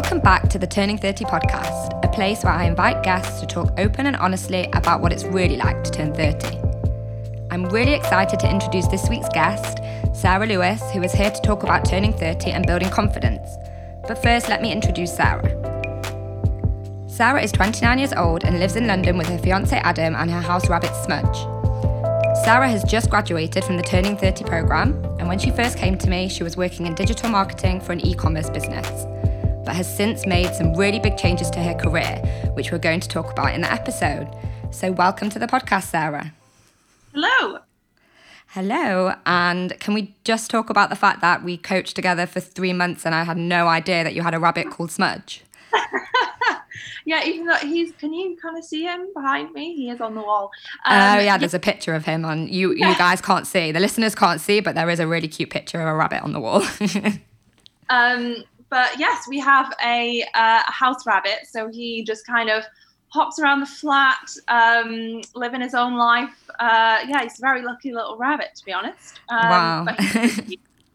Welcome back to the Turning 30 podcast, a place where I invite guests to talk open and honestly about what it's really like to turn 30. I'm really excited to introduce this week's guest, Sarah Lewis, who is here to talk about turning 30 and building confidence. But first, let me introduce Sarah. Sarah is 29 years old and lives in London with her fiance Adam and her house rabbit Smudge. Sarah has just graduated from the Turning 30 program, and when she first came to me, she was working in digital marketing for an e commerce business but has since made some really big changes to her career, which we're going to talk about in the episode. So, welcome to the podcast, Sarah. Hello. Hello. And can we just talk about the fact that we coached together for three months and I had no idea that you had a rabbit called Smudge? yeah, even though he's, can you kind of see him behind me? He is on the wall. Oh, um, oh yeah, there's a picture of him on. You you guys can't see. The listeners can't see, but there is a really cute picture of a rabbit on the wall. um, but yes, we have a, uh, a house rabbit. So he just kind of hops around the flat, um, living his own life. Uh, yeah, he's a very lucky little rabbit, to be honest. Um, wow.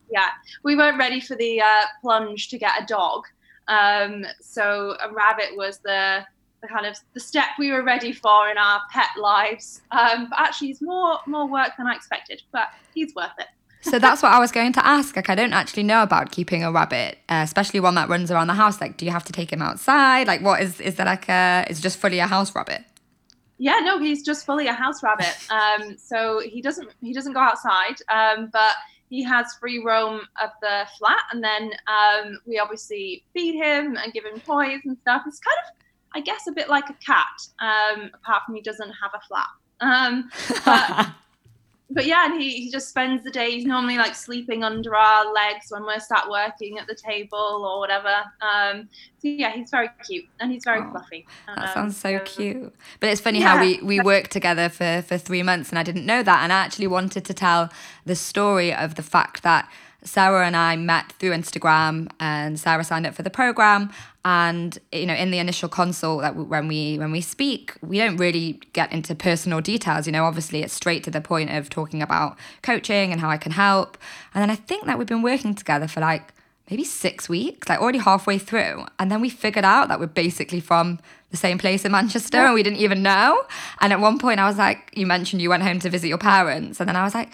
yeah, we weren't ready for the uh, plunge to get a dog. Um, so a rabbit was the, the kind of the step we were ready for in our pet lives. Um, but actually, it's more more work than I expected, but he's worth it so that's what I was going to ask. Like, I don't actually know about keeping a rabbit, uh, especially one that runs around the house. Like, do you have to take him outside? Like, what is is that like a? Is just fully a house rabbit? Yeah, no, he's just fully a house rabbit. Um, so he doesn't he doesn't go outside, um, but he has free roam of the flat, and then um, we obviously feed him and give him toys and stuff. It's kind of, I guess, a bit like a cat, um, apart from he doesn't have a flat. Um, but but yeah, and he, he just spends the day. He's normally like sleeping under our legs when we're sat working at the table or whatever. Um, so yeah, he's very cute and he's very oh, fluffy. That um, sounds so, so, cute. But it's funny yeah. how we we worked together for for three months and I didn't know that, and I actually wanted to tell the story of the fact that Sarah and I met through Instagram, and Sarah signed up for the program. And you know, in the initial consult, that when we when we speak, we don't really get into personal details. You know, obviously, it's straight to the point of talking about coaching and how I can help. And then I think that we've been working together for like maybe six weeks, like already halfway through. And then we figured out that we're basically from the same place in Manchester, and we didn't even know. And at one point, I was like, you mentioned you went home to visit your parents, and then I was like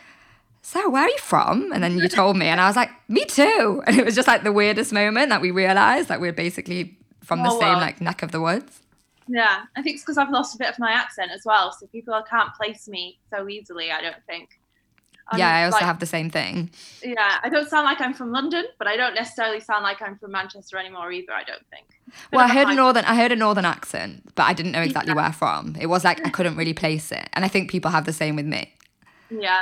Sarah, where are you from? And then you told me, and I was like, me too. And it was just like the weirdest moment that we realized that we're basically from the oh, same like neck of the woods. Yeah, I think it's because I've lost a bit of my accent as well, so people can't place me so easily. I don't think. I'm yeah, I also like, have the same thing. Yeah, I don't sound like I'm from London, but I don't necessarily sound like I'm from Manchester anymore either. I don't think. Well, I heard a northern, I heard a northern accent, but I didn't know exactly yeah. where from. It was like I couldn't really place it, and I think people have the same with me. Yeah,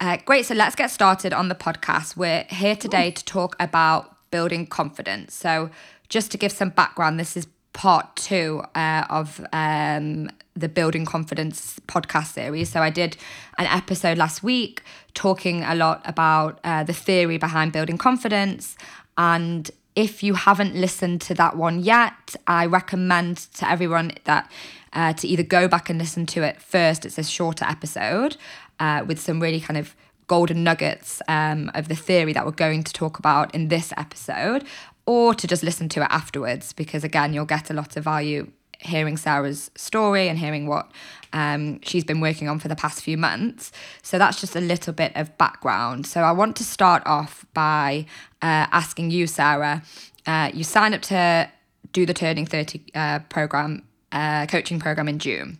uh, great. So let's get started on the podcast. We're here today to talk about building confidence. So, just to give some background, this is part two uh, of um, the Building Confidence podcast series. So, I did an episode last week talking a lot about uh, the theory behind building confidence. And if you haven't listened to that one yet, I recommend to everyone that uh, to either go back and listen to it first. It's a shorter episode uh, with some really kind of golden nuggets um, of the theory that we're going to talk about in this episode, or to just listen to it afterwards, because again, you'll get a lot of value hearing Sarah's story and hearing what um, she's been working on for the past few months. So that's just a little bit of background. So I want to start off by uh, asking you, Sarah. Uh, you signed up to do the Turning 30 uh, program, uh, coaching program in June.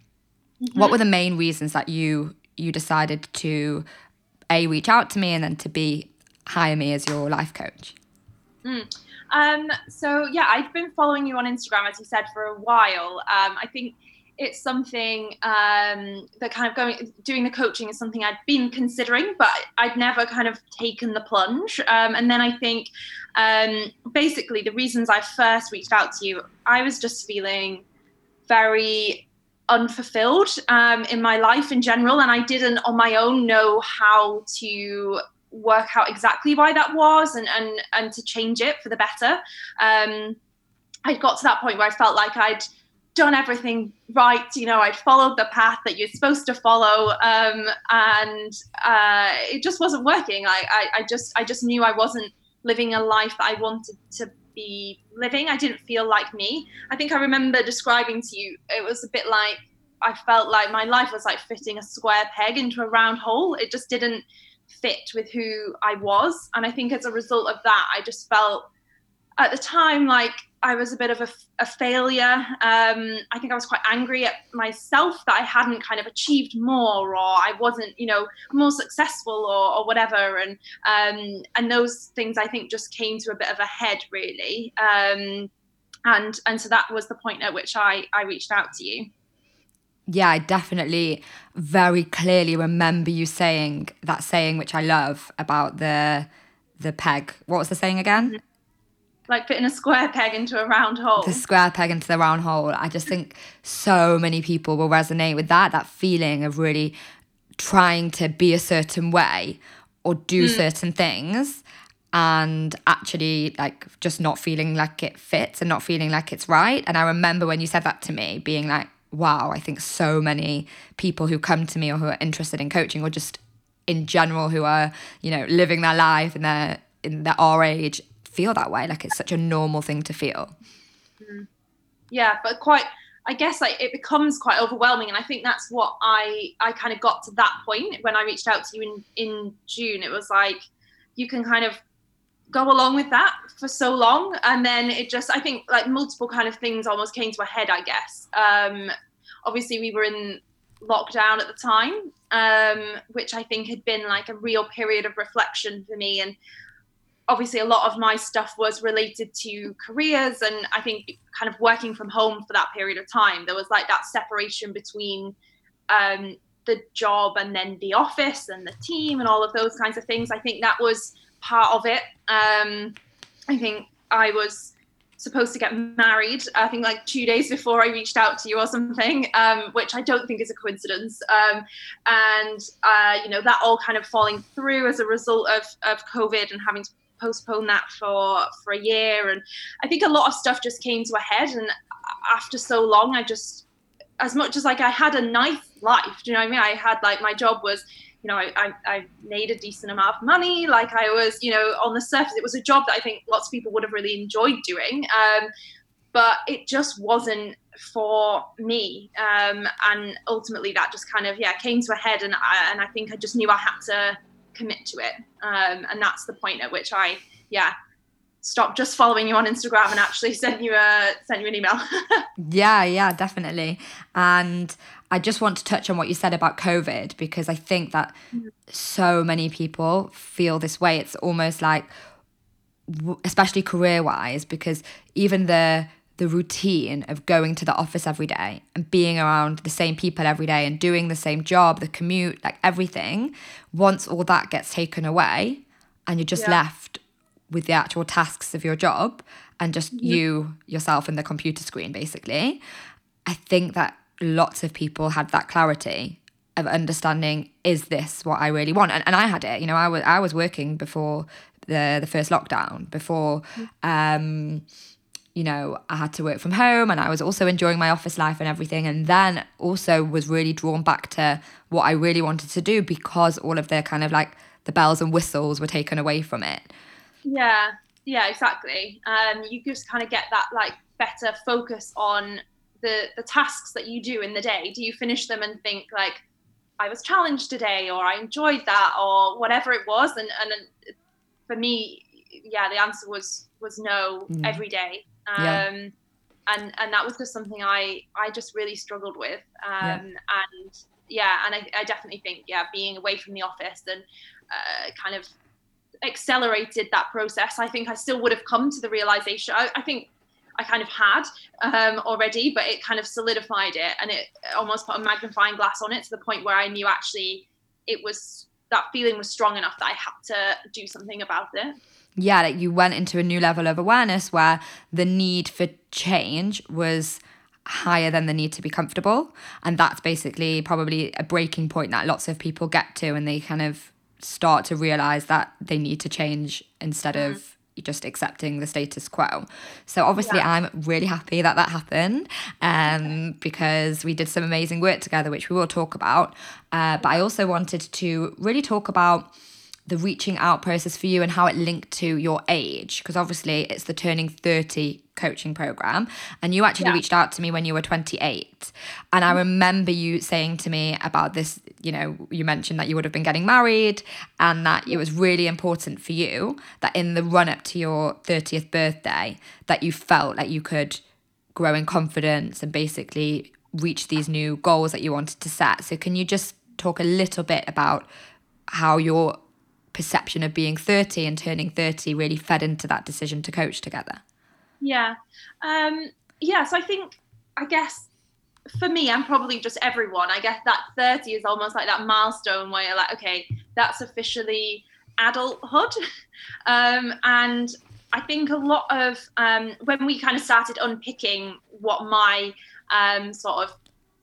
Mm-hmm. What were the main reasons that you you decided to a reach out to me and then to b hire me as your life coach? Mm. Um, so yeah, I've been following you on Instagram, as you said, for a while. Um, I think it's something um, that kind of going doing the coaching is something I'd been considering, but I'd never kind of taken the plunge. Um, and then I think um, basically the reasons I first reached out to you, I was just feeling very unfulfilled um, in my life in general, and I didn't on my own know how to work out exactly why that was and and and to change it for the better. Um, I'd got to that point where I felt like I'd done everything right. You know, I'd followed the path that you're supposed to follow, um, and uh, it just wasn't working. I, I, I just I just knew I wasn't living a life that I wanted to be living. I didn't feel like me. I think I remember describing to you, it was a bit like I felt like my life was like fitting a square peg into a round hole. It just didn't fit with who I was. And I think as a result of that, I just felt at the time like I was a bit of a, a failure. Um, I think I was quite angry at myself that I hadn't kind of achieved more, or I wasn't, you know, more successful, or, or whatever. And um, and those things I think just came to a bit of a head, really. Um, and and so that was the point at which I I reached out to you. Yeah, I definitely very clearly remember you saying that saying, which I love about the the peg. What was the saying again? Like putting a square peg into a round hole. The square peg into the round hole. I just think so many people will resonate with that, that feeling of really trying to be a certain way or do mm. certain things and actually like just not feeling like it fits and not feeling like it's right. And I remember when you said that to me, being like, wow, I think so many people who come to me or who are interested in coaching or just in general who are, you know, living their life in their in their our age feel that way. Like it's such a normal thing to feel. Mm. Yeah, but quite. I guess like it becomes quite overwhelming, and I think that's what I I kind of got to that point when I reached out to you in in June. It was like you can kind of go along with that for so long and then it just i think like multiple kind of things almost came to a head i guess um obviously we were in lockdown at the time um which i think had been like a real period of reflection for me and obviously a lot of my stuff was related to careers and i think kind of working from home for that period of time there was like that separation between um, the job and then the office and the team and all of those kinds of things. I think that was part of it. Um, i think i was supposed to get married i think like two days before i reached out to you or something um, which i don't think is a coincidence. Um, and uh, you know that all kind of falling through as a result of, of covid and having to postpone that for for a year. And i think a lot of stuff just came to a head. And after so long i just as much as like i had a nice life do you know what i mean? I had like my job was you know I, I, I made a decent amount of money. Like i was you know on the surface it was a job that i think lots of people would have really enjoyed doing. Um, but it just wasn't for me. Um, and ultimately that just kind of yeah came to a head. And I, and I think I just knew I had to commit to it. Um, and that's the point at which I, yeah, stopped just following you on Instagram and actually sent you a sent you an email. yeah, yeah, definitely. And I just want to touch on what you said about COVID because I think that mm-hmm. so many people feel this way. It's almost like, especially career wise, because even the the routine of going to the office every day and being around the same people every day and doing the same job, the commute, like everything, once all that gets taken away and you're just yeah. left with the actual tasks of your job and just mm-hmm. you yourself and the computer screen basically, I think that lots of people had that clarity of understanding is this what I really want? And, and I had it, you know, I was I was working before the the first lockdown, before mm. um you know, I had to work from home and I was also enjoying my office life and everything. And then also was really drawn back to what I really wanted to do because all of the kind of like the bells and whistles were taken away from it. Yeah, yeah, exactly. Um, you just kind of get that like better focus on the the tasks that you do in the day. Do you finish them and think like, I was challenged today, or I enjoyed that, or whatever it was? And and for me, yeah, the answer was was no mm. every day. Um, yeah. and and that was just something I I just really struggled with. Um, yeah. and yeah, and I, I definitely think yeah, being away from the office and uh, kind of accelerated that process. I think I still would have come to the realization. I, I think I kind of had um, already, but it kind of solidified it and it almost put a magnifying glass on it to the point where I knew actually it was that feeling was strong enough that I had to do something about it yeah, like you went into a new level of awareness where the need for change was higher than the need to be comfortable. And that's basically probably a breaking point that lots of people get to and they kind of start to realize that they need to change instead of just accepting the status quo. So obviously yeah. I'm really happy that that happened um, because we did some amazing work together, which we will talk about. Uh, but I also wanted to really talk about the reaching out process for you and how it linked to your age? Because obviously it's the turning 30 coaching program and you actually yeah. reached out to me when you were 28 and i mm-hmm. remember you saying to me about this you know you mentioned that you would have been getting married and that it was really important for you that in the run up to your 30th birthday that you felt like you could grow in confidence and basically reach these new goals that you wanted to set. So can you just talk a little bit about how your perception of being 30 and turning 30 really fed into that decision to coach together? Yeah. Um, yeah. So I think, I guess for me, I'm probably just everyone. I guess that 30 is almost like that milestone where you're like, okay, that's officially adulthood. um, and I think a lot of um, when we kind of started unpicking what my um, sort of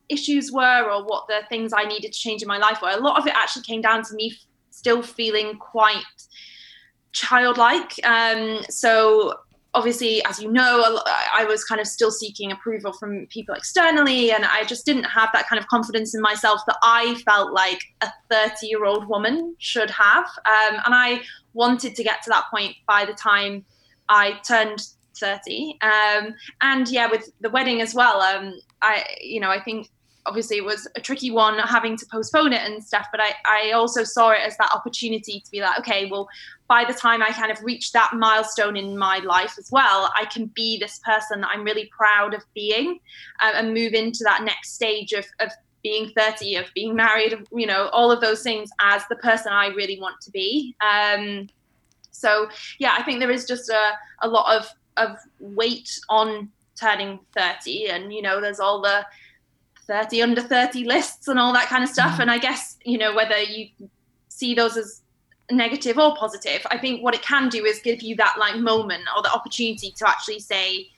issues were or what the things I needed to change in my life were, a lot of it actually came down to me still feeling quite childlike. Um, so obviously, as you know, I was kind of still seeking approval from people externally, and I just didn't have that kind of confidence in myself that I felt like a 30 year old woman should have. Um, and I wanted to get to that point by the time I turned 30. Um, and yeah, with the wedding as well, um, I, you know, I think obviously it was a tricky one having to postpone it and stuff but I, I also saw it as that opportunity to be like okay well by the time i kind of reach that milestone in my life as well i can be this person that i'm really proud of being uh, and move into that next stage of, of being 30 of being married you know all of those things as the person i really want to be. Um, so yeah i think there is just a, a lot of of weight on turning 30 and you know there's all the 30 under 30 lists and all that kind of stuff. Mm. And I guess, you know, whether you see those as negative or positive, I think what it can do is give you that like moment or the opportunity to actually say,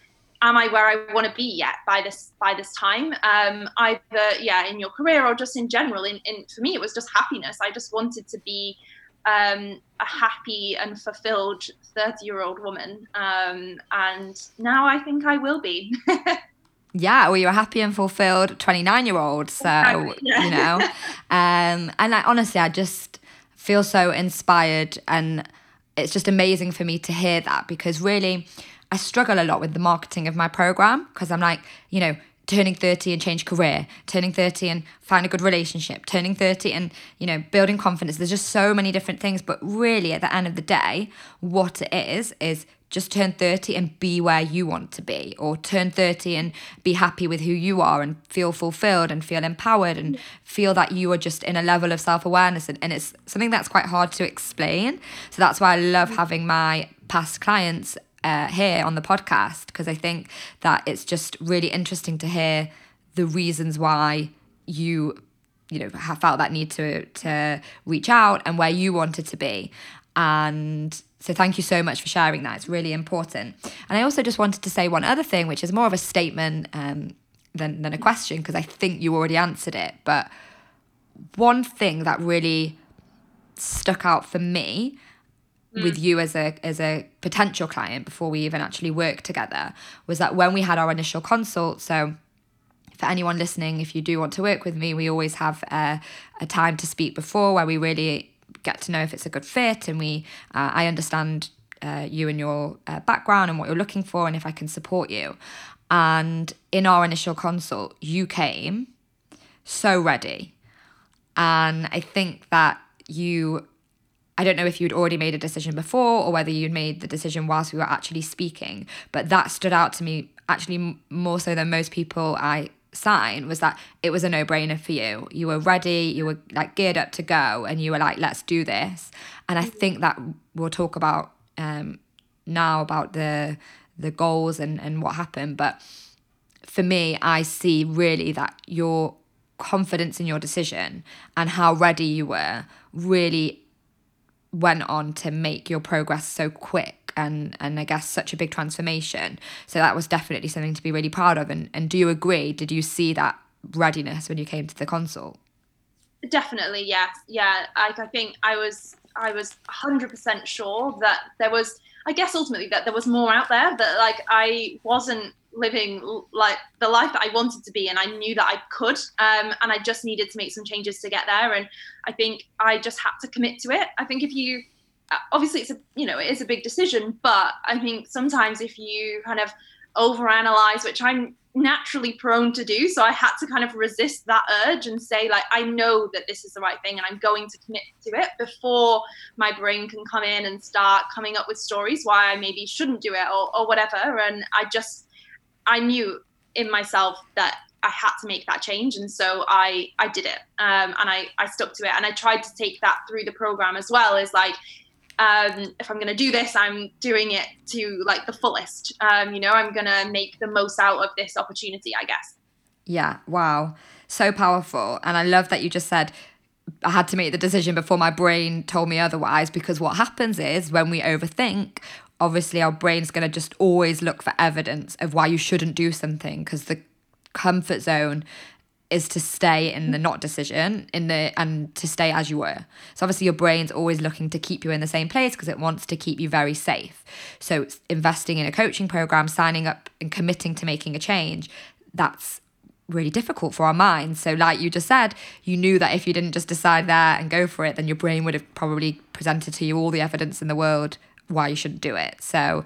am I where I want to be yet by this by this time? Um, either yeah, in your career or just in general. In, in for me, it was just happiness. I just wanted to be um, a happy and fulfilled 30 year old woman. Um, and now I think I will be. yeah well you're happy and fulfilled 29 year old so yeah. you know um and i honestly i just feel so inspired and it's just amazing for me to hear that because really i struggle a lot with the marketing of my program because i'm like you know turning 30 and change career turning 30 and find a good relationship turning 30 and you know building confidence there's just so many different things but really at the end of the day what it is is just turn 30 and be where you want to be or turn 30 and be happy with who you are and feel fulfilled and feel empowered and feel that you are just in a level of self-awareness. And, and it's something that's quite hard to explain. So that's why i love mm. having my past clients uh, here on the podcast because i think that it's just really interesting to hear the reasons why you you know have felt that need to to reach out and where you wanted to be and so thank you so much for sharing that. It's really important. And I also just wanted to say one other thing, which is more of a statement um, than, than a question, because I think you already answered it. But one thing that really stuck out for me mm. with you as a as a potential client before we even actually worked together was that when we had our initial consult, so for anyone listening, if you do want to work with me, we always have a, a time to speak before where we really get to know if it's a good fit and we uh, I understand uh, you and your uh, background and what you're looking for and if I can support you. And in our initial consult, you came so ready. And I think that you, I don't know if you'd already made a decision before or whether you'd made the decision whilst we were actually speaking, but that stood out to me actually more so than most people I sign was that it was a no-brainer for you. You were ready you were like geared up to go and you were like let's do this. And i mm-hmm. think that we'll talk about um now about the the goals and and what happened but for me i see really that your confidence in your decision and how ready you were really went on to make your progress so quick and and I guess such a big transformation. So that was definitely something to be really proud of. And and do you agree? Did you see that readiness when you came to the consult? Definitely, yes. Yeah, I, I think I was I was 100% sure that there was I guess ultimately that there was more out there that like I wasn't living like the life that I wanted to be, and I knew that I could. Um, and I just needed to make some changes to get there. And I think I just had to commit to it. I think if you obviously it's a you know it is a big decision, but I think sometimes if you kind of overanalyze, which I'm naturally prone to do. So I had to kind of resist that urge and say, like, I know that this is the right thing and I'm going to commit to it before my brain can come in and start coming up with stories why I maybe shouldn't do it or, or whatever. And I just, I knew in myself that I had to make that change. And so I, I did it um, and I, I stuck to it. And I tried to take that through the program as well as like, um, if I'm going to do this, I'm doing it to like the fullest. Um, you know, I'm going to make the most out of this opportunity, I guess. Yeah. Wow. So powerful. And I love that you just said, I had to make the decision before my brain told me otherwise, because what happens is when we overthink, obviously our brain's going to just always look for evidence of why you shouldn't do something because the comfort zone is to stay in the not decision in the and to stay as you were. So obviously your brain's always looking to keep you in the same place because it wants to keep you very safe. So investing in a coaching program signing up and committing to making a change that's really difficult for our minds. So like you just said you knew that if you didn't just decide there and go for it then your brain would have probably presented to you all the evidence in the world why you shouldn't do it. So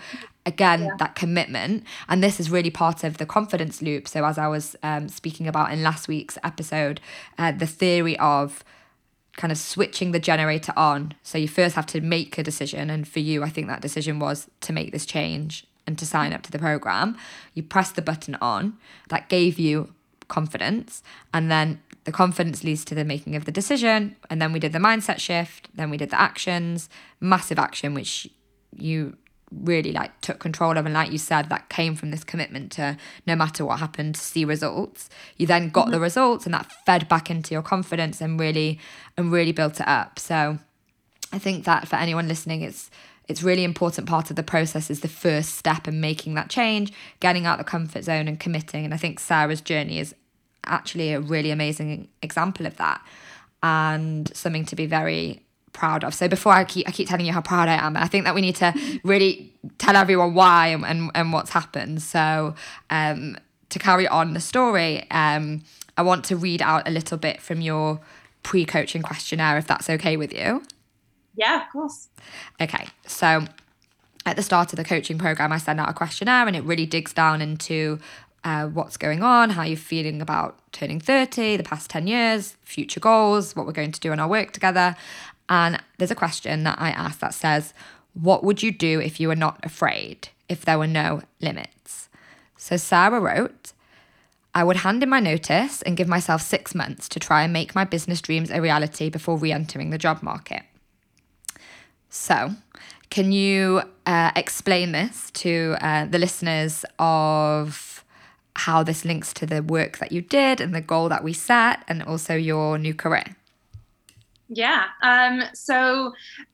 again yeah. that commitment. And this is really part of the confidence loop. So as i was um, speaking about in last week's episode uh, the theory of kind of switching the generator on. So you first have to make a decision. And for you i think that decision was to make this change and to sign up to the program. You press the button on. That gave you confidence. And then the confidence leads to the making of the decision. And then we did the mindset shift. Then we did the actions. Massive action which you really like took control of. And like you said that came from this commitment to no matter what happened to see results. You then got mm-hmm. the results and that fed back into your confidence and really and really built it up. So i think that for anyone listening it's it's really important part of the process is the first step in making that change getting out the comfort zone and committing. And i think sarah's journey is actually a really amazing example of that. And something to be very proud of. So before I keep I keep telling you how proud I am, I think that we need to really tell everyone why and, and, and what's happened. So um, to carry on the story, um, I want to read out a little bit from your pre-coaching questionnaire, if that's okay with you. Yeah, of course. Okay, so at the start of the coaching program, I send out a questionnaire and it really digs down into uh, what's going on, how you're feeling about turning 30, the past 10 years, future goals, what we're going to do in our work together. And there's a question that I asked that says, What would you do if you were not afraid, if there were no limits? So Sarah wrote, I would hand in my notice and give myself six months to try and make my business dreams a reality before re entering the job market. So, can you uh, explain this to uh, the listeners of how this links to the work that you did and the goal that we set and also your new career? Yeah. Um, so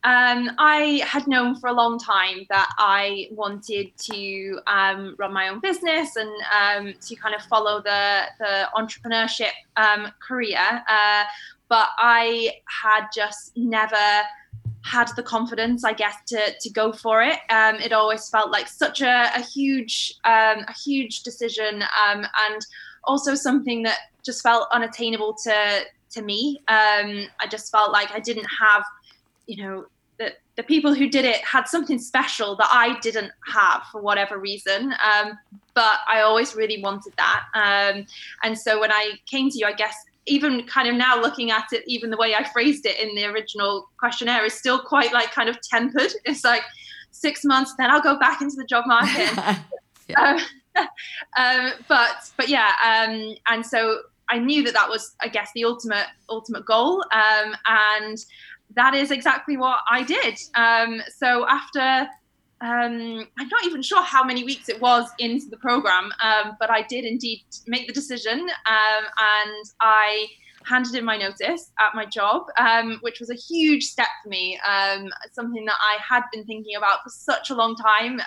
um, I had known for a long time that I wanted to um, run my own business and um, to kind of follow the, the entrepreneurship um, career. Uh, but I had just never had the confidence, I guess, to to go for it. Um, it always felt like such a, a huge a huge decision and also something that just felt unattainable to to me. Um, I just felt like I didn't have, you know, the, the people who did it had something special that I didn't have for whatever reason. Um, but I always really wanted that. Um, and so when I came to you, I guess even kind of now looking at it, even the way I phrased it in the original questionnaire is still quite like kind of tempered. It's like six months, then I'll go back into the job market. yeah. um, um, but but yeah, um, and so I knew that that was, I guess, the ultimate ultimate goal, um, and that is exactly what I did. Um, so after, um, I'm not even sure how many weeks it was into the program, um, but I did indeed make the decision, um, and I handed in my notice at my job, um, which was a huge step for me. something that I had been thinking about for such a long time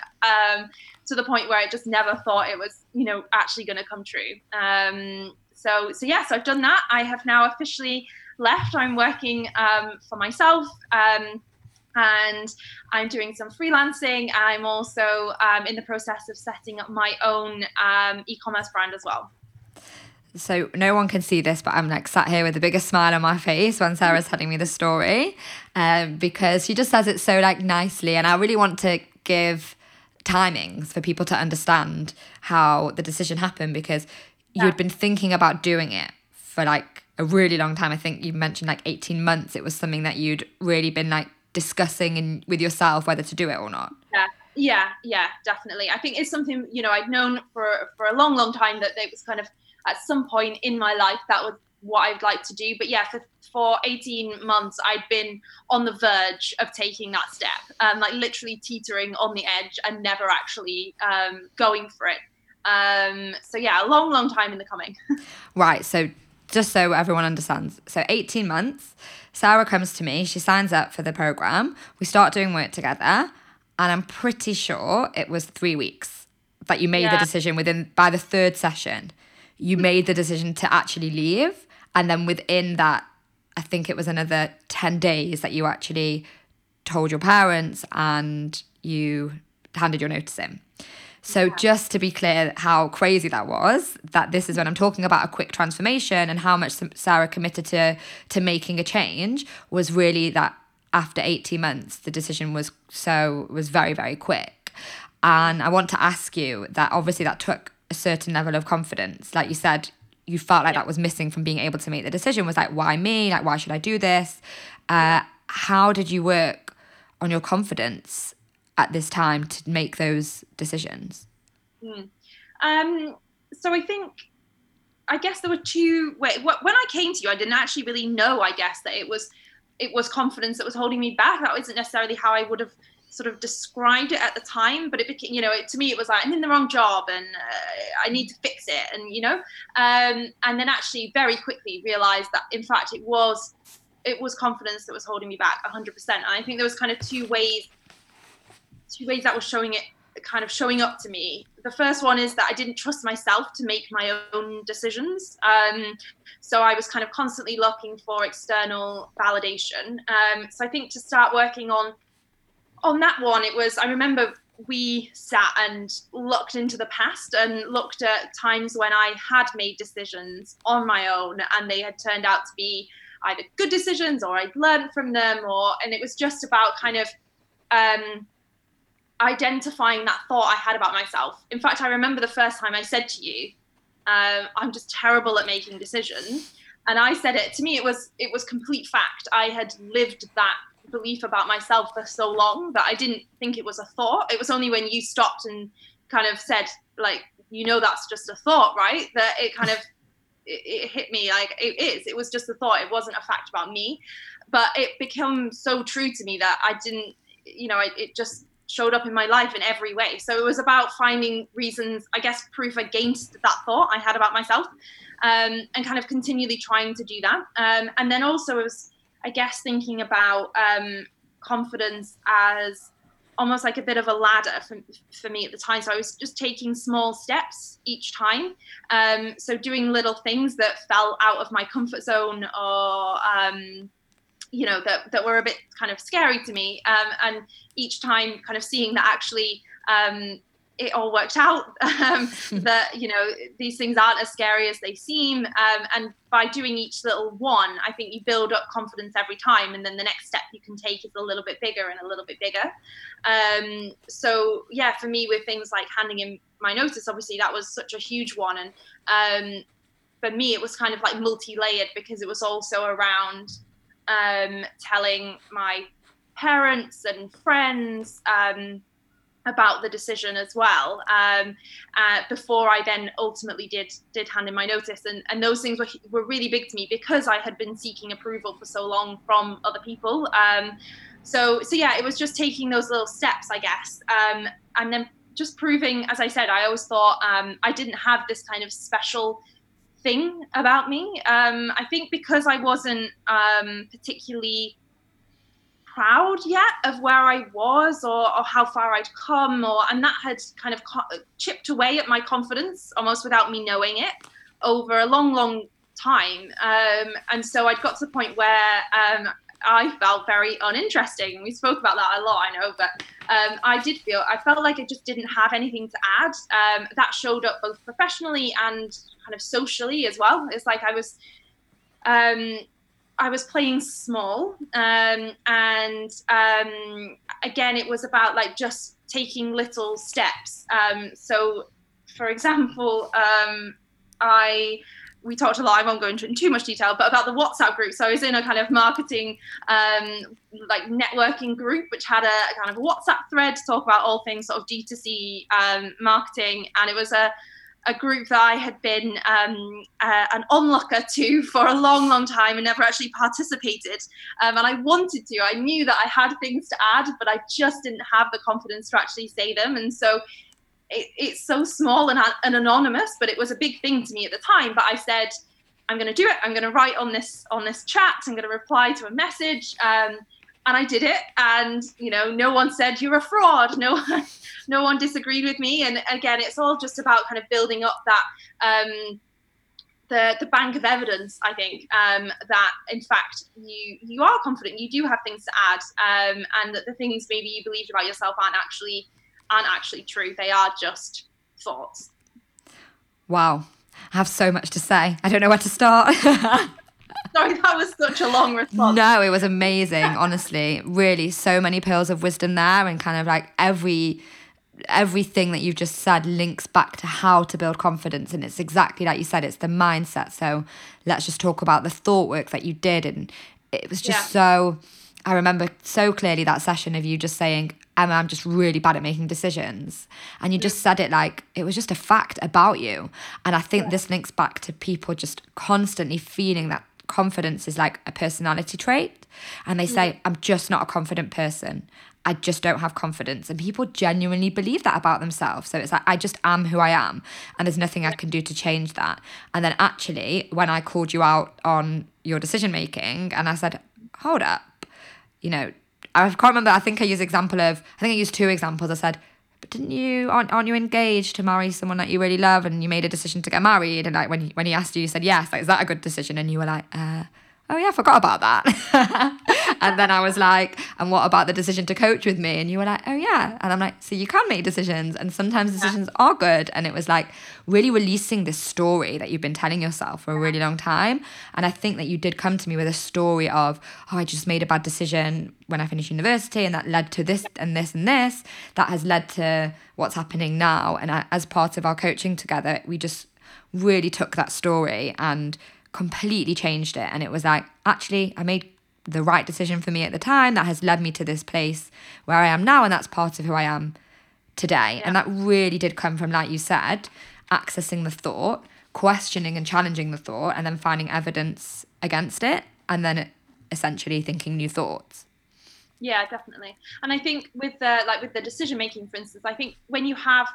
to the point where I just never thought it was, you know, actually going to come true. Um, so so yes, I've done that. I have now officially left. I'm working um, for myself. Um, and I'm doing some freelancing. I'm also um, in the process of setting up my own um, e-commerce brand as well. So no one can see this, but I'm like sat here with the biggest smile on my face when Sarah's telling me the story, um, because she just says it so like nicely, and I really want to give timings for people to understand how the decision happened because yeah. you'd been thinking about doing it for like a really long time. I think you mentioned like 18 months. It was something that you'd really been like discussing in, with yourself whether to do it or not. Yeah. Yeah, yeah, definitely. I think it's something, you know, I'd known for for a long, long time that it was kind of at some point in my life that was what I'd like to do. But yeah, for, for 18 months, I'd been on the verge of taking that step, um, like literally teetering on the edge and never actually um, going for it. Um, so yeah, a long, long time in the coming. right. So just so everyone understands, so 18 months, Sarah comes to me, she signs up for the program, we start doing work together, and I'm pretty sure it was three weeks that you made yeah. the decision within by the third session you made the decision to actually leave. And then within that, I think it was another 10 days that you actually told your parents and you handed your notice in. So, yeah. just to be clear, how crazy that was, that this is when I'm talking about a quick transformation and how much Sarah committed to to making a change was really that after 18 months, the decision was so was very very quick. And I want to ask you that obviously that took a certain level of confidence. Like you said, you felt like that was missing from being able to make the decision was like, why me? Like, why should I do this? Uh, how did you work on your confidence at this time to make those decisions? Mm. Um, so I think, I guess there were two. When I came to you, I didn't actually really know. I guess that it was, it was confidence that was holding me back. That wasn't necessarily how I would have sort of described it at the time, but it became, you know, it, to me it was like I'm in the wrong job and uh, I need to fix it, and you know, um, and then actually very quickly realized that in fact it was it was confidence that was holding me back 100%. And I think there was kind of two ways two ways that was showing it kind of showing up to me. The first one is that I didn't trust myself to make my own decisions. Um, so I was kind of constantly looking for external validation. Um, so I think to start working on on that one, it was, I remember we sat and looked into the past and looked at times when I had made decisions on my own and they had turned out to be either good decisions or I'd learned from them or and it was just about kind of um, identifying that thought I had about myself. In fact, I remember the first time I said to you, um, I'm just terrible at making decisions. And I said it to me, it was it was complete fact. I had lived that belief about myself for so long that I didn't think it was a thought. It was only when you stopped and kind of said, like, you know, that's just a thought, right? That it kind of it, it hit me like it is. It was just a thought. It wasn't a fact about me, but it became so true to me that I didn't, you know, it, it just showed up in my life in every way. So it was about finding reasons, I guess, proof against that thought I had about myself, um, and kind of continually trying to do that. Um, and then also it was I guess thinking about um, confidence as almost like a bit of a ladder for, for me at the time. So I was just taking small steps each time. Um, so doing little things that fell out of my comfort zone or, um, you know, that, that were a bit kind of scary to me. Um, and each time kind of seeing that actually um, it all worked out um, that you know these things aren't as scary as they seem um, and by doing each little one i think you build up confidence every time and then the next step you can take is a little bit bigger and a little bit bigger um, so yeah for me with things like handing in my notice obviously that was such a huge one and um, for me it was kind of like multi-layered because it was also around um, telling my parents and friends um, about the decision as well. Um, uh, before I then ultimately did did hand in my notice. And, and those things were, were really big to me because I had been seeking approval for so long from other people. Um, so so yeah it was just taking those little steps I guess. Um, and then just proving as I said I always thought um, I didn't have this kind of special thing about me um, I think because I wasn't um, particularly proud yet of where I was or, or how far I'd come, or and that had kind of co- chipped away at my confidence almost without me knowing it over a long, long time. Um, and so I'd got to the point where um, I felt very uninteresting. We spoke about that a lot, I know, but um, I did feel I felt like I just didn't have anything to add. Um, that showed up both professionally and kind of socially as well. It's like I was. Um, I was playing small, um, and um, again, it was about like just taking little steps. Um, so, for example, I we talked a lot. I won't go into too much detail, but about the WhatsApp group. So I was in a kind of marketing, um, like networking group, which had a, a, kind of WhatsApp thread to talk about all things sort of D2C um, marketing, and it was a a group that I had been um, uh, an onlooker to for a long, long time and never actually participated. Um, and I wanted to. I knew that I had things to add, but I just didn't have the confidence to actually say them. And so it, it's so small and, and anonymous, but it was a big thing to me at the time. But I said, I'm going to do it. I'm going to write on this on this chat. I'm going to reply to a message. Um, and I did it. And you know, no one said you're a fraud. No one, no one disagreed with me. And again, it's all just about kind of building up that um, the the bank of evidence. I think um, that in fact you you are confident. You do have things to add, um, and that the things maybe you believed about yourself aren't actually aren't actually true. They are just thoughts. Wow. I have so much to say. I don't know where to start. Sorry, that was such a long response. No, it was amazing, honestly. Really, so many pearls of wisdom there, and kind of like every everything that you've just said links back to how to build confidence and it's exactly like you said it's the mindset so let's just talk about the thought work that you did and it was just yeah. so i remember so clearly that session of you just saying emma i'm just really bad at making decisions and you just said it like it was just a fact about you and i think yeah. this links back to people just constantly feeling that confidence is like a personality trait. And they say, mm. I'm just not a confident person. I just don't have confidence. And people genuinely believe that about themselves. So it's like, I just am who I am. And there's nothing I can do to change that. And then actually, when I called you out on your decision making and I said, hold up, you know, I can't remember. I think I used example of, I think I used two examples. I said, but didn't you aren't, aren't you engaged to marry someone that you really love and you made a decision to get married and like when he, when he asked you you said yes like is that a good decision and you were like uh oh yeah, I forgot about that. and then I was like, and what about the decision to coach with me? And you were like, oh yeah. And I'm like, so you can make decisions and sometimes decisions are good. And it was like really releasing this story that you've been telling yourself for a really long time. And I think that you did come to me with a story of, oh, I just made a bad decision when I finished university and that led to this and this and this. That has led to what's happening now. And I, as part of our coaching together, we just really took that story and completely changed it. And it was like, actually, I made the right decision for me at the time that has led me to this place where I am now. And that's part of who I am today. Yeah. And that really did come from, like you said, accessing the thought, questioning and challenging the thought, and then finding evidence against it. And then essentially thinking new thoughts. Yeah, definitely. And I think with the like with the decision making, for instance, I think when you have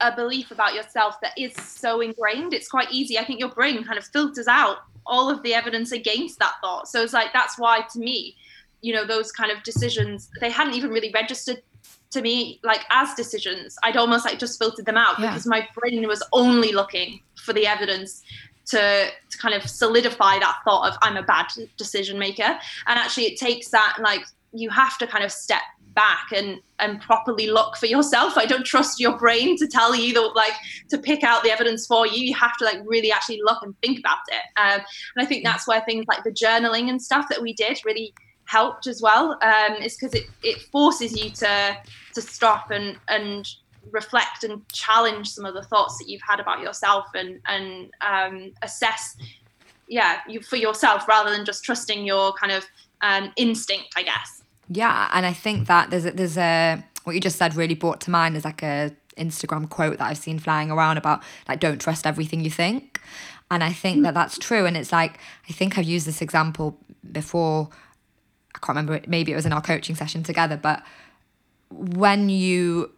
a belief about yourself that is so ingrained, it's quite easy. I think your brain kind of filters out all of the evidence against that thought. So it's like that's why to me, you know, those kind of decisions they hadn't even really registered to me like as decisions. I'd almost like just filtered them out yeah. because my brain was only looking for the evidence to, to kind of solidify that thought of I'm a bad decision maker. And actually it takes that like you have to kind of step back and and properly look for yourself. I don't trust your brain to tell you that like to pick out the evidence for you. You have to like really actually look and think about it. Um, and i think that's where things like the journaling and stuff that we did really helped as well um, is because it, it forces you to to stop and and reflect and challenge some of the thoughts that you've had about yourself and and um, assess yeah you for yourself rather than just trusting your kind of um, instinct i guess yeah, and I think that there's a, there's a what you just said really brought to mind is like a Instagram quote that I've seen flying around about like don't trust everything you think, and I think that that's true. And it's like I think I've used this example before. I can't remember. Maybe it was in our coaching session together, but when you,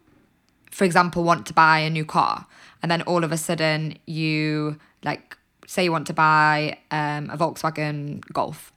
for example, want to buy a new car, and then all of a sudden you like say you want to buy um, a Volkswagen Golf,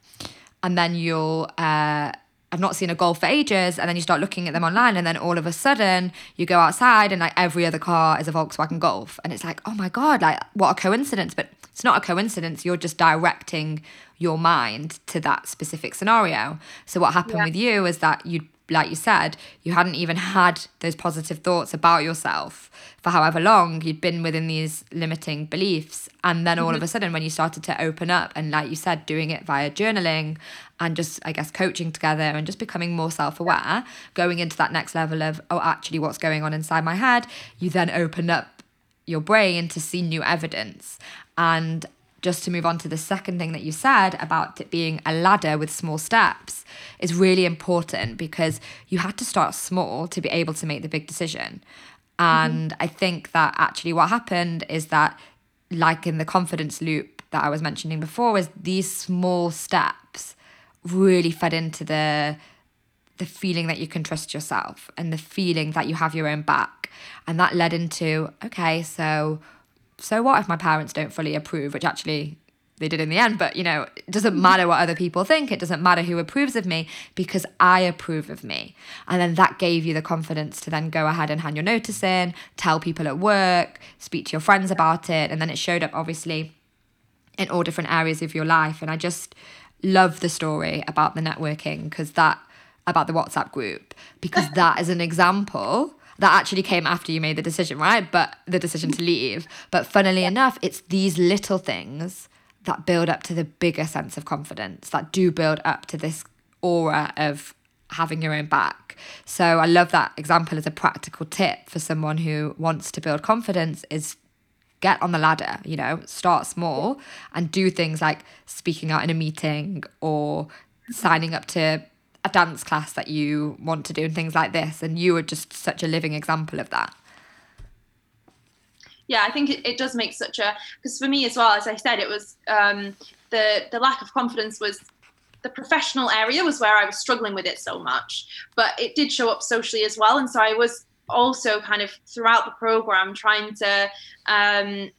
and then you'll. Uh, I've not seen a golf for ages. And then you start looking at them online, and then all of a sudden you go outside and like every other car is a Volkswagen Golf. And it's like, oh my God, like what a coincidence. But it's not a coincidence. You're just directing your mind to that specific scenario. So what happened yeah. with you is that you like you said, you hadn't even had those positive thoughts about yourself for however long you'd been within these limiting beliefs. And then all mm-hmm. of a sudden, when you started to open up, and like you said, doing it via journaling and just, I guess, coaching together and just becoming more self aware, going into that next level of, oh, actually, what's going on inside my head, you then open up your brain to see new evidence. And just to move on to the second thing that you said about it being a ladder with small steps is really important because you had to start small to be able to make the big decision. And mm-hmm. I think that actually what happened is that, like in the confidence loop that I was mentioning before, is these small steps really fed into the the feeling that you can trust yourself and the feeling that you have your own back. And that led into, okay, so so what if my parents don't fully approve, which actually they did in the end, but you know, it doesn't matter what other people think. It doesn't matter who approves of me because I approve of me. And then that gave you the confidence to then go ahead and hand your notice in, tell people at work, speak to your friends about it. And then it showed up obviously in all different areas of your life. And I just love the story about the networking because that, about the WhatsApp group, because that is an example that actually came after you made the decision, right? But the decision to leave. But funnily enough, it's these little things that build up to the bigger sense of confidence, that do build up to this aura of having your own back. So I love that example as a practical tip for someone who wants to build confidence is get on the ladder, you know, start small and do things like speaking out in a meeting or signing up to a dance class that you want to do and things like this and you are just such a living example of that. Yeah i think it, it does make such a because for me as well as i said it was um, the the lack of confidence was the professional area was where i was struggling with it so much but it did show up socially as well. And so i was also kind of throughout the program trying to um,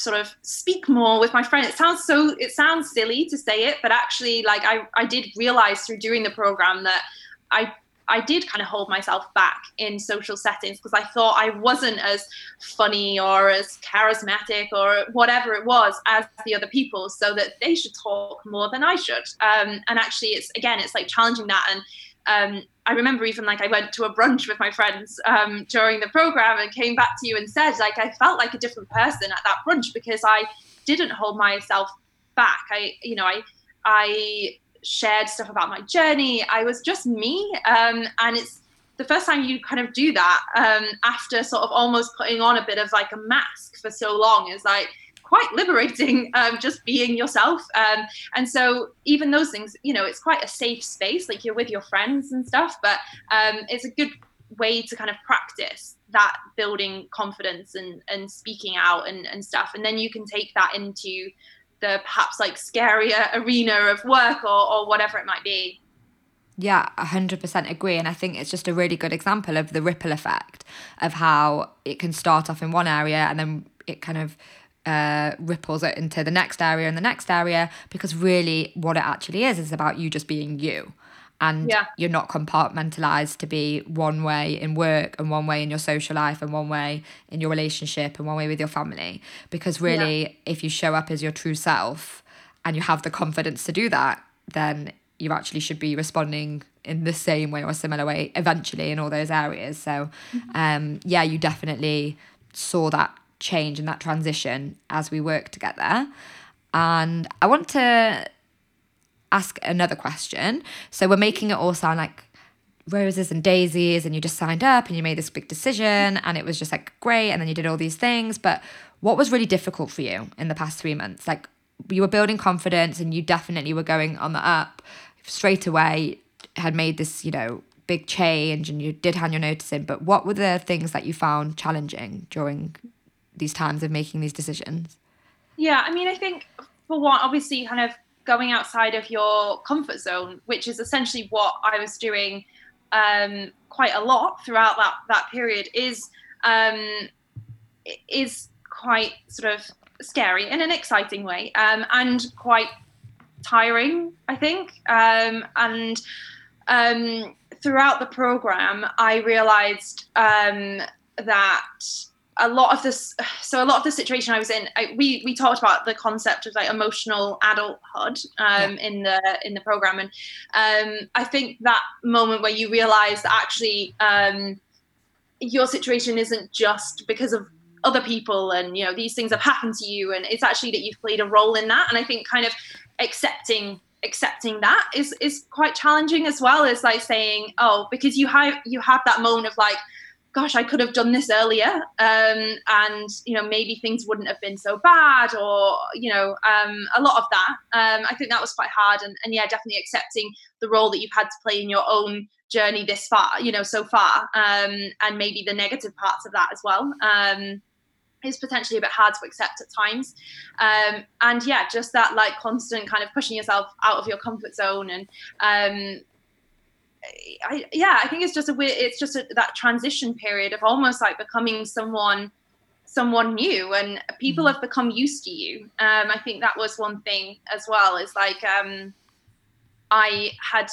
sort of speak more with my friends. It sounds so it sounds silly to say it, but actually like I, I did realize through doing the program that I I did kind of hold myself back in social settings because I thought I wasn't as funny or as charismatic or whatever it was as the other people, so that they should talk more than I should. Um, and actually, it's again, it's like challenging that and um, I remember even like I went to a brunch with my friends um, during the program and came back to you and said like I felt like a different person at that brunch because I didn't hold myself back. I you know I I shared stuff about my journey. I was just me, um, and it's the first time you kind of do that um, after sort of almost putting on a bit of like a mask for so long is like quite liberating um, just being yourself. Um, and so even those things you know it's quite a safe space like you're with your friends and stuff but um, it's a good way to kind of practice that building confidence and and speaking out and, and stuff. And then you can take that into the perhaps like scarier arena of work or, or whatever it might be. Yeah, 100% agree. And I think it's just a really good example of the ripple effect of how it can start off in one area and then it kind of uh, ripples it into the next area and the next area because really what it actually is is about you just being you and yeah. you're not compartmentalized to be one way in work and one way in your social life and one way in your relationship and one way with your family because really yeah. if you show up as your true self and you have the confidence to do that then you actually should be responding in the same way or a similar way eventually in all those areas so mm-hmm. um yeah you definitely saw that change and that transition as we work together. And I want to ask another question. So we're making it all sound like roses and daisies, and you just signed up and you made this big decision, and it was just like great. And then you did all these things. But what was really difficult for you in the past three months? Like you were building confidence and you definitely were going on the up straight away, had made this, you know, big change and you did hand your notice in. But what were the things that you found challenging during these times of making these decisions? Yeah, I mean, I think for one, obviously, kind of going outside of your comfort zone, which is essentially what I was doing um, quite a lot throughout that that period, is um, is quite sort of scary in an exciting way, um, and quite tiring, I think. Um, and um, throughout the program, I realized um, that a lot of this so a lot of the situation i was in I, we we talked about the concept of like emotional adulthood um, yeah. in the in the program and um, i think that moment where you realize that actually um, your situation isn't just because of other people and you know these things have happened to you and it's actually that you've played a role in that and i think kind of accepting accepting that is is quite challenging as well as like saying oh because you have you have that moment of like gosh i could have done this earlier um, and you know maybe things wouldn't have been so bad or you know um, a lot of that. Um, i think that was quite hard and, and yeah definitely accepting the role that you've had to play in your own journey this far you know so far um, and maybe the negative parts of that as well um, is potentially a bit hard to accept at times. Um, and yeah just that like constant kind of pushing yourself out of your comfort zone and I, yeah i think it's just a weird it's just a, that transition period of almost like becoming someone someone new and people mm-hmm. have become used to you um, i think that was one thing as well is like um, i had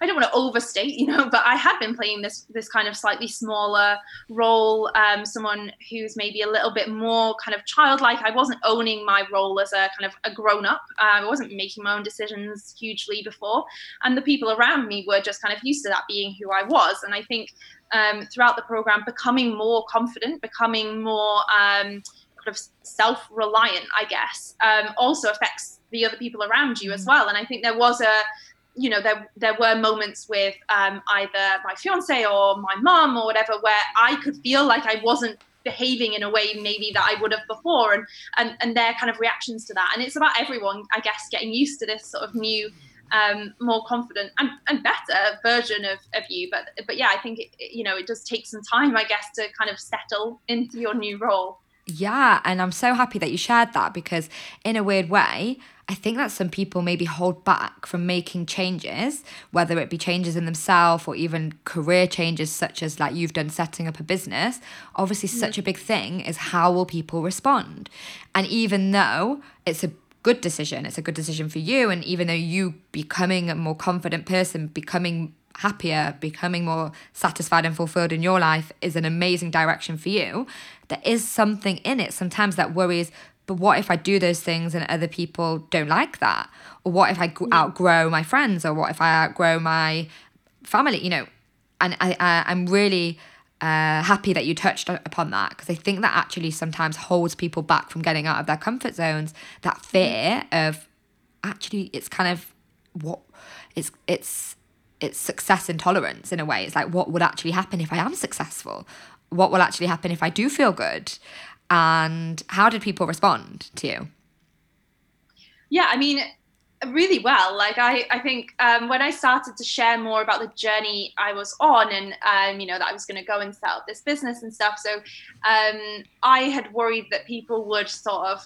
I don't want to overstate, you know, but I had been playing this this kind of slightly smaller role, um, someone who's maybe a little bit more kind of childlike. I wasn't owning my role as a kind of a grown up. Um, I wasn't making my own decisions hugely before, and the people around me were just kind of used to that being who I was. And I think um, throughout the program, becoming more confident, becoming more um, kind of self-reliant, I guess, um, also affects the other people around you as mm. well. And I think there was a you know, there there were moments with um, either my fiance or my mom or whatever where I could feel like I wasn't behaving in a way maybe that I would have before, and and and their kind of reactions to that. And it's about everyone, I guess, getting used to this sort of new. Um, more confident and, and better version of, of you but but yeah I think it, you know it does take some time I guess to kind of settle into your new role yeah and I'm so happy that you shared that because in a weird way I think that some people maybe hold back from making changes, whether it be changes in themselves or even career changes, such as like you've done setting up a business. Obviously, mm. such a big thing is how will people respond? And even though it's a good decision, it's a good decision for you, and even though you becoming a more confident person, becoming happier, becoming more satisfied and fulfilled in your life is an amazing direction for you. There is something in it sometimes that worries but what if I do those things and other people don't like that? Or what if I outgrow my friends? Or what if I outgrow my family? You know, and I, I I'm really uh, happy that you touched upon that because I think that actually sometimes holds people back from getting out of their comfort zones. That fear of actually, it's kind of what it's it's it's success intolerance in a way. It's like what would actually happen if I am successful? What will actually happen if I do feel good? And how did people respond to you? Yeah, I mean, really well. Like I, I think um, when I started to share more about the journey I was on, and um, you know that I was going to go and set up this business and stuff. So um, I had worried that people would sort of,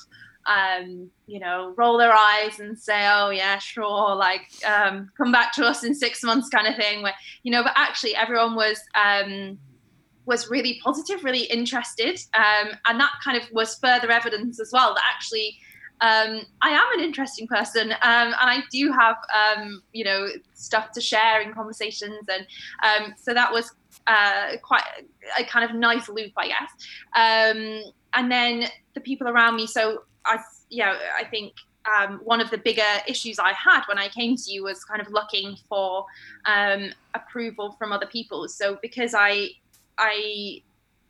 um, you know, roll their eyes and say, "Oh yeah, sure," like um, come back to us in six months, kind of thing. Where you know, but actually everyone was. Was really positive, really interested, um, and that kind of was further evidence as well that actually um, I am an interesting person, um, and I do have um, you know stuff to share in conversations, and um, so that was uh, quite a kind of nice loop, I guess. Um, and then the people around me, so I, yeah, I think um, one of the bigger issues I had when I came to you was kind of looking for um, approval from other people. So because I I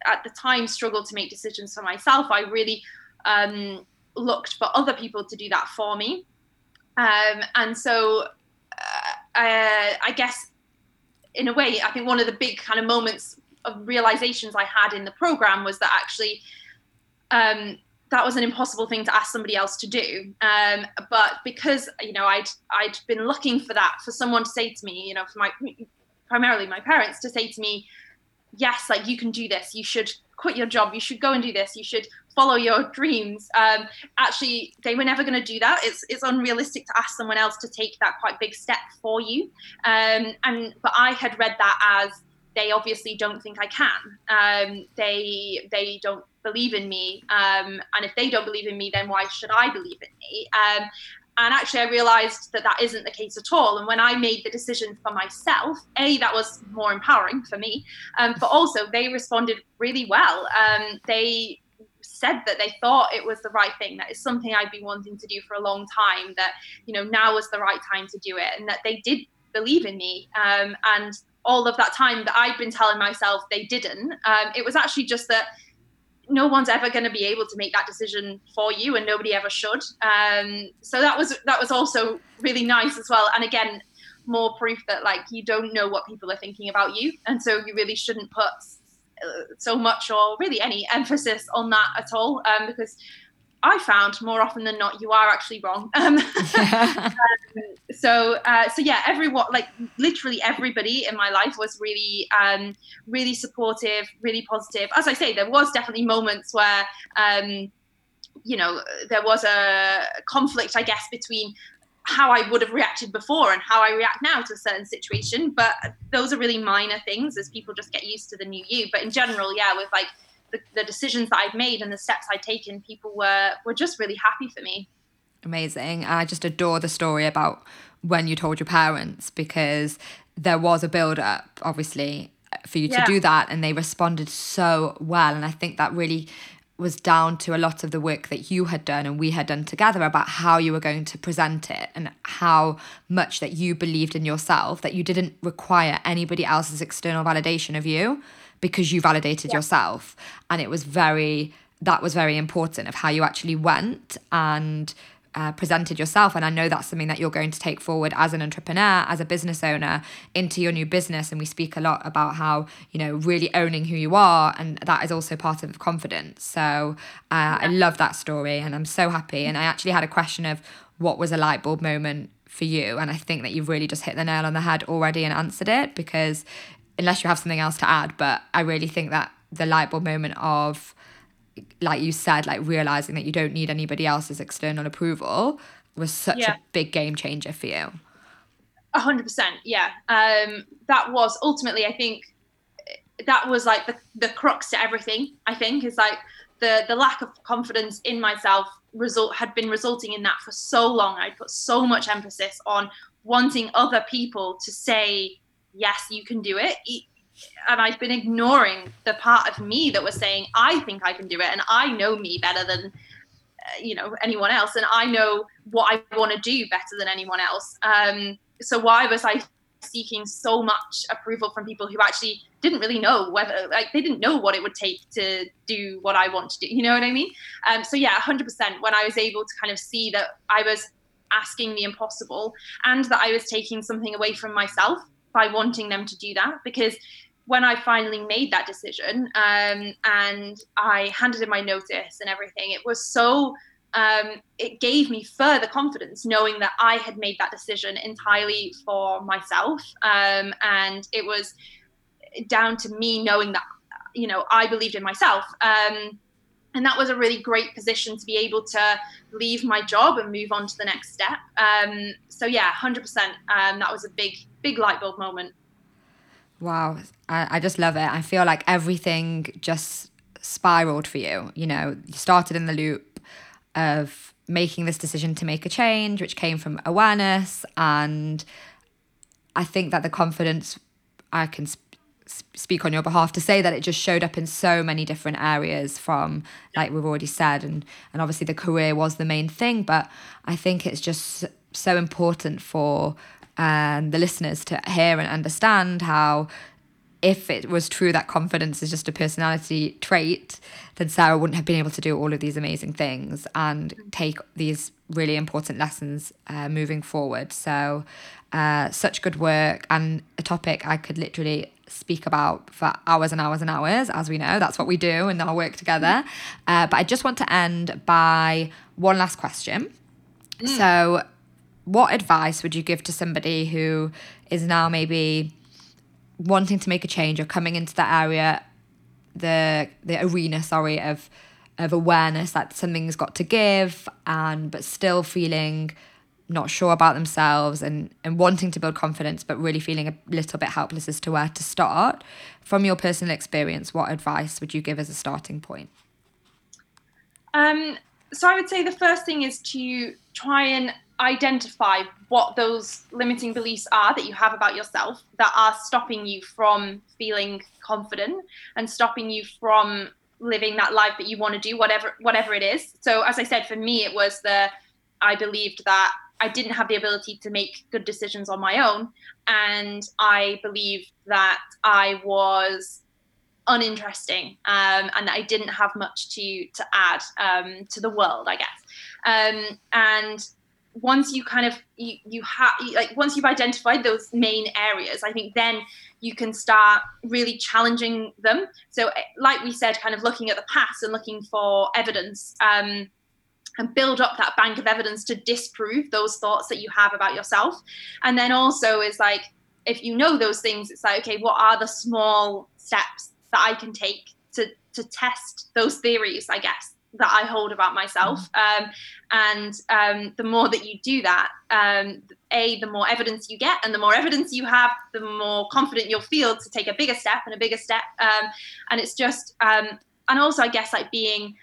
at the time struggled to make decisions for myself. I really um, looked for other people to do that for me. Um, and so uh, I guess in a way, I think one of the big kind of moments of realizations I had in the program was that actually um, that was an impossible thing to ask somebody else to do. Um, but because you know I'd I'd been looking for that for someone to say to me, you know, for my primarily my parents to say to me, yes, like you can do this. You should quit your job. You should go and do this. You should follow your dreams. Um, actually, they were never going to do that. It's it's unrealistic to ask someone else to take that quite big step for you. Um, and but I had read that as they obviously don't think I can. Um, they they don't believe in me. Um, and if they don't believe in me, then why should I believe in me? And actually i realized that that isn't the case at all. And when i made the decision for myself a that was more empowering for me um, but also they responded really well. Um, they said that they thought it was the right thing that is something i'd been wanting to do for a long time that you know now was the right time to do it and that they did believe in me. Um, and all of that time that i'd been telling myself they didn't um, it was actually just that no one's ever going to be able to make that decision for you and nobody ever should. Um, so that was that was also really nice as well. And again more proof that like you don't know what people are thinking about you. And so you really shouldn't put uh, so much or really any emphasis on that at all um, because I found more often than not you are actually wrong. Um, um, so uh, so yeah, everyone like literally everybody in my life was really um, really supportive, really positive. As I say, there was definitely moments where um, you know there was a conflict, I guess, between how I would have reacted before and how I react now to a certain situation. But those are really minor things as people just get used to the new you. But in general, yeah, with like the, the decisions that I'd made and the steps I'd taken, people were were just really happy for me. Amazing. I just adore the story about when you told your parents because there was a build up, obviously, for you to do that, and they responded so well. And I think that really was down to a lot of the work that you had done and we had done together about how you were going to present it and how much that you believed in yourself that you didn't require anybody else's external validation of you because you validated yeah. yourself and it was very that was very important of how you actually went and uh, presented yourself. And I know that's something that you're going to take forward as an entrepreneur, as a business owner into your new business. And we speak a lot about how, you know, really owning who you are. And that is also part of confidence. So uh, yeah. I love that story and I'm so happy. And I actually had a question of what was a light bulb moment for you. And I think that you've really just hit the nail on the head already and answered it because unless you have something else to add. But I really think that the light bulb moment of, like you said, like realizing that you don't need anybody else's external approval was such yeah. a big game changer for you. A hundred percent, yeah. Um, that was ultimately, I think, that was like the the crux to everything. I think is like the the lack of confidence in myself result had been resulting in that for so long. I put so much emphasis on wanting other people to say yes, you can do it. And I've been ignoring the part of me that was saying, I think I can do it. And I know me better than, uh, you know, anyone else. And I know what I want to do better than anyone else. Um, so why was I seeking so much approval from people who actually didn't really know whether like they didn't know what it would take to do what I want to do you know what I mean um, so yeah 100% when I was able to kind of see that I was asking the impossible and that I was taking something away from myself by wanting them to do that because when I finally made that decision um, and I handed in my notice and everything, it was so, um, it gave me further confidence knowing that I had made that decision entirely for myself. Um, and it was down to me knowing that, you know, I believed in myself. And that was a really great position to be able to leave my job and move on to the next step. Um, so yeah, hundred percent. Um, that was a big, big light bulb moment. Wow, I, I just love it. I feel like everything just spiraled for you. You know, you started in the loop of making this decision to make a change, which came from awareness, and I think that the confidence I can speak on your behalf to say that it just showed up in so many different areas from like we've already said and and obviously the career was the main thing but i think it's just so important for um, the listeners to hear and understand how if it was true that confidence is just a personality trait, then Sarah wouldn't have been able to do all of these amazing things and take these really important lessons uh, moving forward. So, uh, such good work and a topic I could literally speak about for hours and hours and hours, as we know. That's what we do in our work together. Uh, but I just want to end by one last question. Mm. So, what advice would you give to somebody who is now maybe wanting to make a change or coming into that area, the the arena, sorry, of of awareness that something's got to give, and but still feeling not sure about themselves and, and wanting to build confidence, but really feeling a little bit helpless as to where to start. From your personal experience, what advice would you give as a starting point? Um, so I would say the first thing is to try and identify what those limiting beliefs are that you have about yourself that are stopping you from feeling confident and stopping you from living that life that you want to do whatever whatever it is so as i said for me it was the i believed that i didn't have the ability to make good decisions on my own. And i believed that i was uninteresting um, and that i didn't have much to to add um, to the world i guess. Um, and once you kind of you, you have like once you've identified those main areas i think then you can start really challenging them. So eh, like we said kind of looking at the past and looking for evidence um, and build up that bank of evidence to disprove those thoughts that you have about yourself and then also is like if you know those things it's like okay what are the small steps that i can take to to test those theories i guess that I hold about myself. Mm. Um, and um, the more that you do that, um, a the more evidence you get, and the more evidence you have, the more confident you'll feel to take a bigger step and a bigger step. Um, and it's just, um, and also I guess like being.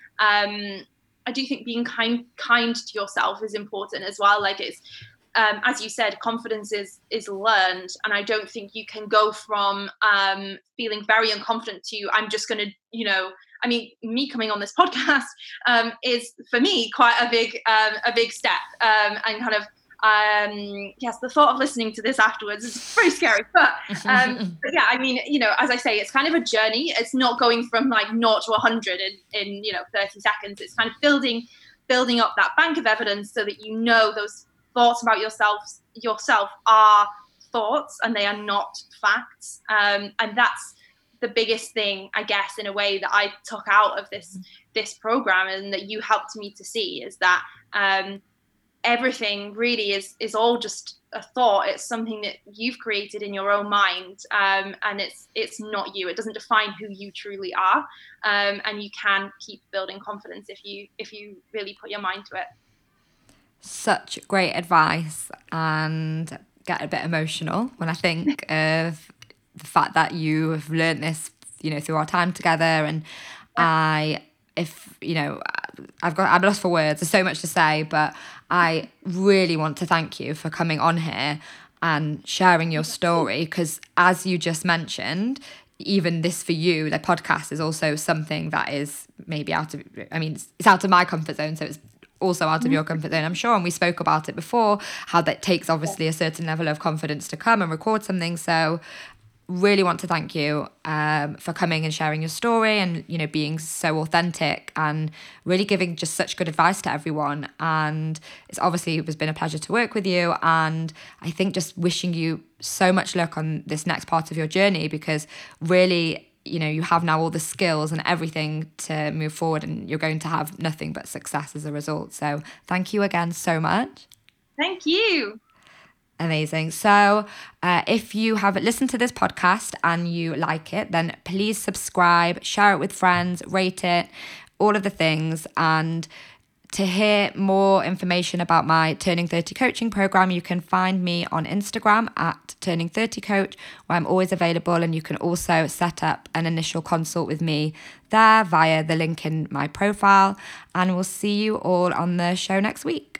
I do think being kind kind to yourself is important as well. Like it's um, as you said, confidence is is learned, and I don't think you can go from um, feeling very unconfident to I'm just going to, you know, I mean, me coming on this podcast um, is for me quite a big um, a big step, um, and kind of um, yes, the thought of listening to this afterwards is very scary. But, um, but yeah, I mean, you know, as I say, it's kind of a journey. It's not going from like naught to 100 in in you know 30 seconds. It's kind of building building up that bank of evidence so that you know those thoughts about yourself yourself are thoughts and they are not facts um, and that's the biggest thing i guess in a way that i took out of this this program and that you helped me to see is that um, everything really is is all just a thought. It's something that you've created in your own mind um, and it's it's not you. It doesn't define who you truly are um, and you can keep building confidence if you if you really put your mind to it. Such great advice and get a bit emotional when i think of the fact that you have learned this, you know, through our time together. And I, if, you know, I've got, I'm lost for words. There's so much to say, but I really want to thank you for coming on here and sharing your story because as you just mentioned even this for you the podcast is also something that is maybe out of i mean it's out of my comfort zone so it's also out of your mm-hmm. comfort zone i'm sure and we spoke about it before how that takes obviously a certain level of confidence to come and record something so really want to thank you um, for coming and sharing your story and you know being so authentic and really giving just such good advice to everyone. And it's obviously it has been a pleasure to work with you. And i think just wishing you so much luck on this next part of your journey because really you know you have now all the skills and everything to move forward and you're going to have nothing but success as a result. So thank you again so much. Thank you Amazing. So, uh, if you have listened to this podcast and you like it, then please subscribe, share it with friends, rate it, all of the things. And to hear more information about my Turning 30 coaching program, you can find me on Instagram at Turning 30 Coach, where I'm always available. And you can also set up an initial consult with me there via the link in my profile. And we'll see you all on the show next week.